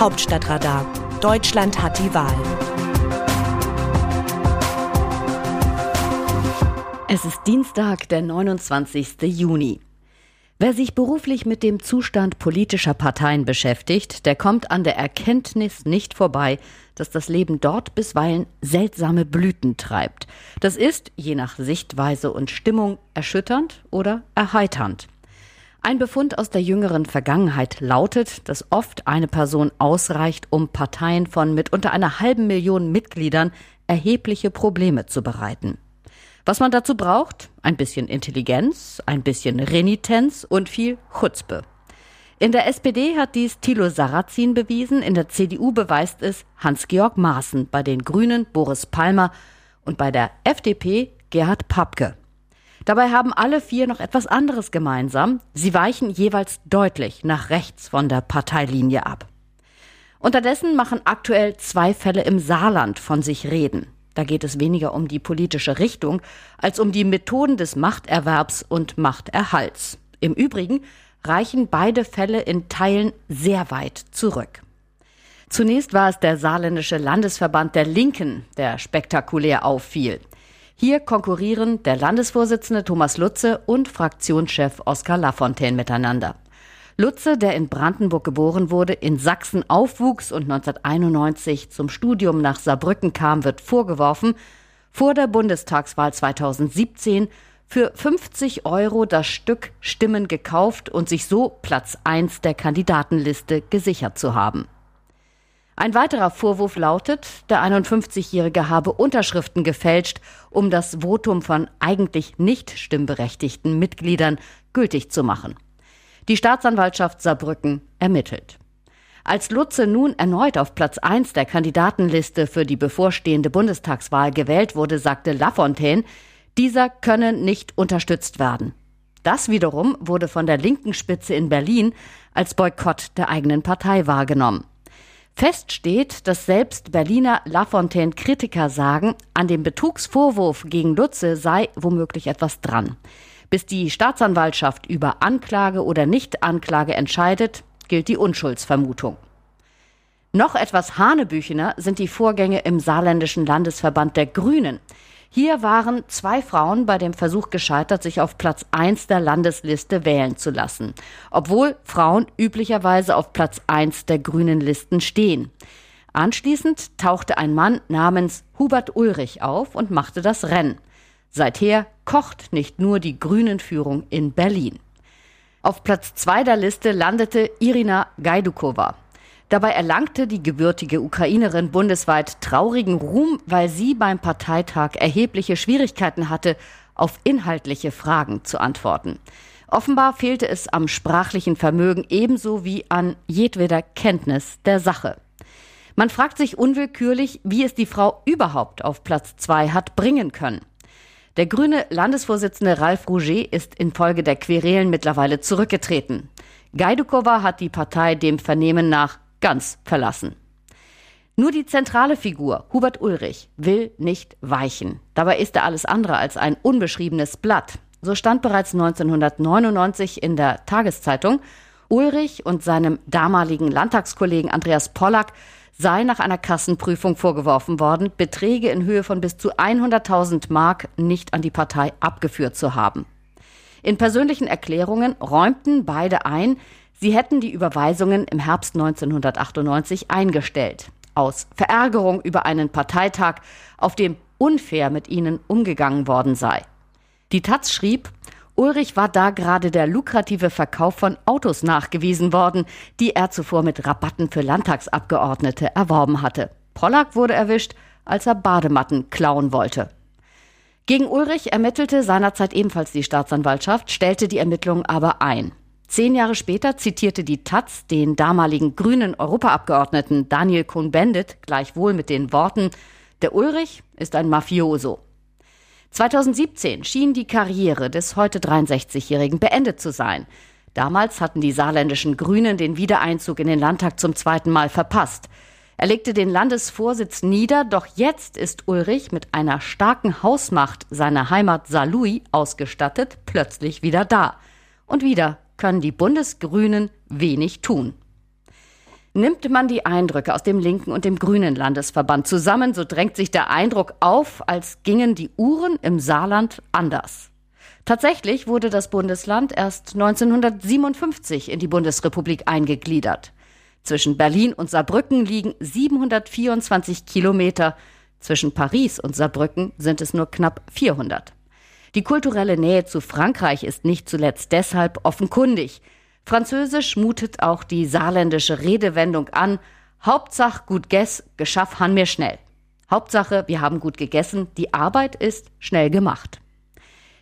Hauptstadtradar. Deutschland hat die Wahl. Es ist Dienstag, der 29. Juni. Wer sich beruflich mit dem Zustand politischer Parteien beschäftigt, der kommt an der Erkenntnis nicht vorbei, dass das Leben dort bisweilen seltsame Blüten treibt. Das ist, je nach Sichtweise und Stimmung, erschütternd oder erheiternd. Ein Befund aus der jüngeren Vergangenheit lautet, dass oft eine Person ausreicht, um Parteien von mitunter einer halben Million Mitgliedern erhebliche Probleme zu bereiten. Was man dazu braucht? Ein bisschen Intelligenz, ein bisschen Renitenz und viel Chutzpe. In der SPD hat dies Thilo Sarrazin bewiesen, in der CDU beweist es Hans-Georg Maaßen, bei den Grünen Boris Palmer und bei der FDP Gerhard Papke. Dabei haben alle vier noch etwas anderes gemeinsam. Sie weichen jeweils deutlich nach rechts von der Parteilinie ab. Unterdessen machen aktuell zwei Fälle im Saarland von sich reden. Da geht es weniger um die politische Richtung als um die Methoden des Machterwerbs und Machterhalts. Im Übrigen reichen beide Fälle in Teilen sehr weit zurück. Zunächst war es der saarländische Landesverband der Linken, der spektakulär auffiel. Hier konkurrieren der Landesvorsitzende Thomas Lutze und Fraktionschef Oskar Lafontaine miteinander. Lutze, der in Brandenburg geboren wurde, in Sachsen aufwuchs und 1991 zum Studium nach Saarbrücken kam, wird vorgeworfen, vor der Bundestagswahl 2017 für 50 Euro das Stück Stimmen gekauft und sich so Platz 1 der Kandidatenliste gesichert zu haben. Ein weiterer Vorwurf lautet, der 51-Jährige habe Unterschriften gefälscht, um das Votum von eigentlich nicht stimmberechtigten Mitgliedern gültig zu machen. Die Staatsanwaltschaft Saarbrücken ermittelt. Als Lutze nun erneut auf Platz 1 der Kandidatenliste für die bevorstehende Bundestagswahl gewählt wurde, sagte Lafontaine, dieser könne nicht unterstützt werden. Das wiederum wurde von der linken Spitze in Berlin als Boykott der eigenen Partei wahrgenommen. Fest steht, dass selbst Berliner Lafontaine-Kritiker sagen, an dem Betrugsvorwurf gegen Lutze sei womöglich etwas dran. Bis die Staatsanwaltschaft über Anklage oder Nichtanklage entscheidet, gilt die Unschuldsvermutung. Noch etwas hanebüchener sind die Vorgänge im saarländischen Landesverband der Grünen. Hier waren zwei Frauen bei dem Versuch gescheitert, sich auf Platz 1 der Landesliste wählen zu lassen, obwohl Frauen üblicherweise auf Platz 1 der grünen Listen stehen. Anschließend tauchte ein Mann namens Hubert Ulrich auf und machte das Rennen. Seither kocht nicht nur die Grünen-Führung in Berlin. Auf Platz zwei der Liste landete Irina Gajdukova. Dabei erlangte die gebürtige Ukrainerin bundesweit traurigen Ruhm, weil sie beim Parteitag erhebliche Schwierigkeiten hatte, auf inhaltliche Fragen zu antworten. Offenbar fehlte es am sprachlichen Vermögen ebenso wie an jedweder Kenntnis der Sache. Man fragt sich unwillkürlich, wie es die Frau überhaupt auf Platz zwei hat bringen können. Der grüne Landesvorsitzende Ralf Rouget ist infolge der Querelen mittlerweile zurückgetreten. Gajdukova hat die Partei dem Vernehmen nach ganz verlassen. Nur die zentrale Figur, Hubert Ulrich, will nicht weichen. Dabei ist er alles andere als ein unbeschriebenes Blatt. So stand bereits 1999 in der Tageszeitung, Ulrich und seinem damaligen Landtagskollegen Andreas Pollack sei nach einer Kassenprüfung vorgeworfen worden, Beträge in Höhe von bis zu 100.000 Mark nicht an die Partei abgeführt zu haben. In persönlichen Erklärungen räumten beide ein, sie hätten die Überweisungen im Herbst 1998 eingestellt, aus Verärgerung über einen Parteitag, auf dem unfair mit ihnen umgegangen worden sei. Die Taz schrieb, Ulrich war da gerade der lukrative Verkauf von Autos nachgewiesen worden, die er zuvor mit Rabatten für Landtagsabgeordnete erworben hatte. Pollack wurde erwischt, als er Badematten klauen wollte. Gegen Ulrich ermittelte seinerzeit ebenfalls die Staatsanwaltschaft, stellte die Ermittlungen aber ein. Zehn Jahre später zitierte die Taz den damaligen grünen Europaabgeordneten Daniel Cohn-Bendit gleichwohl mit den Worten, der Ulrich ist ein Mafioso. 2017 schien die Karriere des heute 63-Jährigen beendet zu sein. Damals hatten die saarländischen Grünen den Wiedereinzug in den Landtag zum zweiten Mal verpasst. Er legte den Landesvorsitz nieder, doch jetzt ist Ulrich mit einer starken Hausmacht seiner Heimat Saarlouis ausgestattet plötzlich wieder da. Und wieder können die Bundesgrünen wenig tun. Nimmt man die Eindrücke aus dem linken und dem grünen Landesverband zusammen, so drängt sich der Eindruck auf, als gingen die Uhren im Saarland anders. Tatsächlich wurde das Bundesland erst 1957 in die Bundesrepublik eingegliedert. Zwischen Berlin und Saarbrücken liegen 724 Kilometer, zwischen Paris und Saarbrücken sind es nur knapp 400. Die kulturelle Nähe zu Frankreich ist nicht zuletzt deshalb offenkundig. Französisch mutet auch die saarländische Redewendung an, Hauptsache gut gess, geschaff han mir schnell. Hauptsache, wir haben gut gegessen, die Arbeit ist schnell gemacht.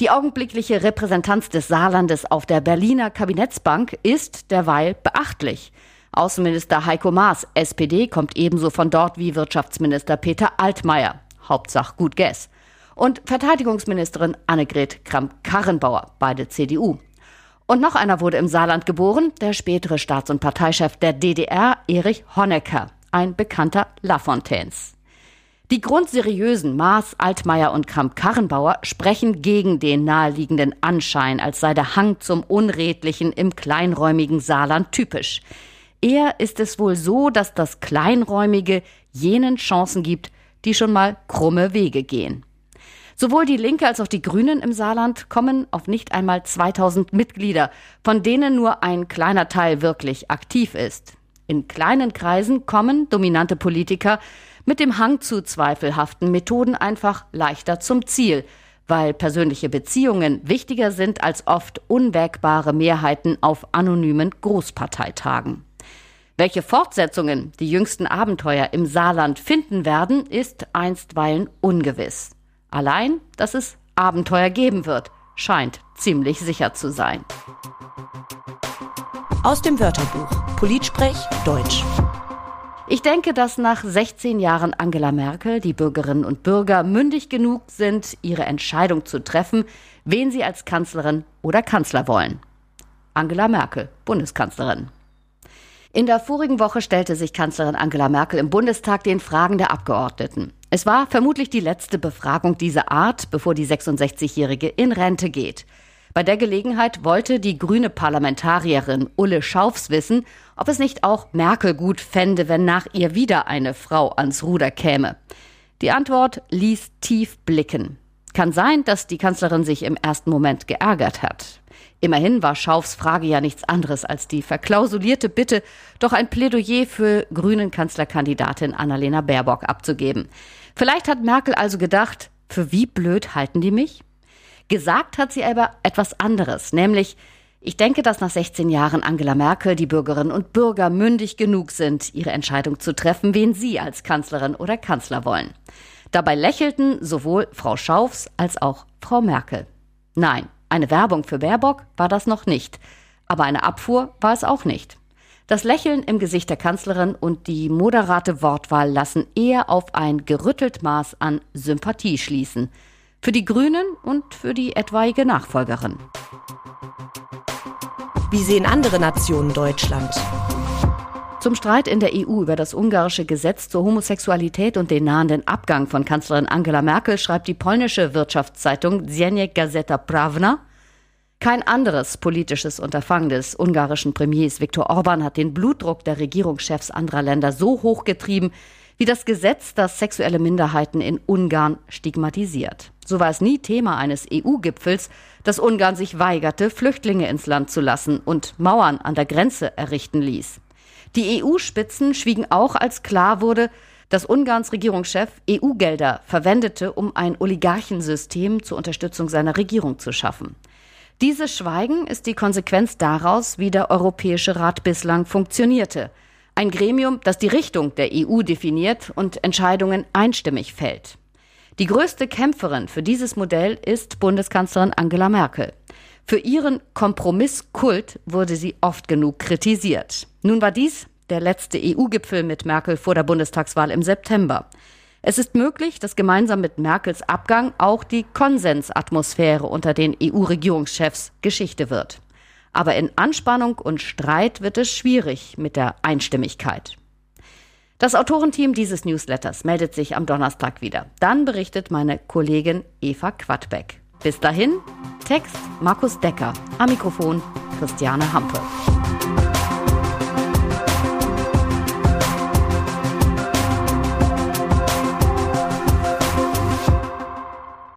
Die augenblickliche Repräsentanz des Saarlandes auf der Berliner Kabinettsbank ist derweil beachtlich. Außenminister Heiko Maas, SPD, kommt ebenso von dort wie Wirtschaftsminister Peter Altmaier, Hauptsache gut Guess. Und Verteidigungsministerin Annegret Kramp-Karrenbauer, beide CDU. Und noch einer wurde im Saarland geboren, der spätere Staats- und Parteichef der DDR, Erich Honecker, ein bekannter Lafontaines. Die grundseriösen Maas, Altmaier und Kramp-Karrenbauer sprechen gegen den naheliegenden Anschein, als sei der Hang zum Unredlichen im kleinräumigen Saarland typisch. Eher ist es wohl so, dass das Kleinräumige jenen Chancen gibt, die schon mal krumme Wege gehen. Sowohl die Linke als auch die Grünen im Saarland kommen auf nicht einmal 2000 Mitglieder, von denen nur ein kleiner Teil wirklich aktiv ist. In kleinen Kreisen kommen dominante Politiker mit dem Hang zu zweifelhaften Methoden einfach leichter zum Ziel, weil persönliche Beziehungen wichtiger sind als oft unwägbare Mehrheiten auf anonymen Großparteitagen. Welche Fortsetzungen die jüngsten Abenteuer im Saarland finden werden, ist einstweilen ungewiss. Allein, dass es Abenteuer geben wird, scheint ziemlich sicher zu sein. Aus dem Wörterbuch Politsprech Deutsch. Ich denke, dass nach 16 Jahren Angela Merkel die Bürgerinnen und Bürger mündig genug sind, ihre Entscheidung zu treffen, wen sie als Kanzlerin oder Kanzler wollen. Angela Merkel, Bundeskanzlerin. In der vorigen Woche stellte sich Kanzlerin Angela Merkel im Bundestag den Fragen der Abgeordneten. Es war vermutlich die letzte Befragung dieser Art, bevor die 66-Jährige in Rente geht. Bei der Gelegenheit wollte die grüne Parlamentarierin Ulle Schaufs wissen, ob es nicht auch Merkel gut fände, wenn nach ihr wieder eine Frau ans Ruder käme. Die Antwort ließ tief blicken. Kann sein, dass die Kanzlerin sich im ersten Moment geärgert hat. Immerhin war Schaufs Frage ja nichts anderes als die verklausulierte Bitte, doch ein Plädoyer für grünen Kanzlerkandidatin Annalena Baerbock abzugeben. Vielleicht hat Merkel also gedacht, für wie blöd halten die mich? Gesagt hat sie aber etwas anderes, nämlich, ich denke, dass nach 16 Jahren Angela Merkel die Bürgerinnen und Bürger mündig genug sind, ihre Entscheidung zu treffen, wen sie als Kanzlerin oder Kanzler wollen. Dabei lächelten sowohl Frau Schaufs als auch Frau Merkel. Nein, eine Werbung für Baerbock war das noch nicht, aber eine Abfuhr war es auch nicht. Das Lächeln im Gesicht der Kanzlerin und die moderate Wortwahl lassen eher auf ein gerüttelt Maß an Sympathie schließen – für die Grünen und für die etwaige Nachfolgerin. Wie sehen andere Nationen Deutschland? Zum Streit in der EU über das ungarische Gesetz zur Homosexualität und den nahenden Abgang von Kanzlerin Angela Merkel schreibt die polnische Wirtschaftszeitung Dziennik Gazeta Prawna, kein anderes politisches Unterfangen des ungarischen Premiers Viktor Orban hat den Blutdruck der Regierungschefs anderer Länder so hochgetrieben wie das Gesetz, das sexuelle Minderheiten in Ungarn stigmatisiert. So war es nie Thema eines EU-Gipfels, dass Ungarn sich weigerte, Flüchtlinge ins Land zu lassen und Mauern an der Grenze errichten ließ. Die EU-Spitzen schwiegen auch, als klar wurde, dass Ungarns Regierungschef EU-Gelder verwendete, um ein Oligarchensystem zur Unterstützung seiner Regierung zu schaffen. Dieses Schweigen ist die Konsequenz daraus, wie der Europäische Rat bislang funktionierte – ein Gremium, das die Richtung der EU definiert und Entscheidungen einstimmig fällt. Die größte Kämpferin für dieses Modell ist Bundeskanzlerin Angela Merkel. Für ihren Kompromisskult wurde sie oft genug kritisiert. Nun war dies der letzte EU-Gipfel mit Merkel vor der Bundestagswahl im September. Es ist möglich, dass gemeinsam mit Merkels Abgang auch die Konsensatmosphäre unter den EU-Regierungschefs Geschichte wird. Aber in Anspannung und Streit wird es schwierig mit der Einstimmigkeit. Das Autorenteam dieses Newsletters meldet sich am Donnerstag wieder. Dann berichtet meine Kollegin Eva Quadbeck. Bis dahin, Text Markus Decker, am Mikrofon Christiane Hampe.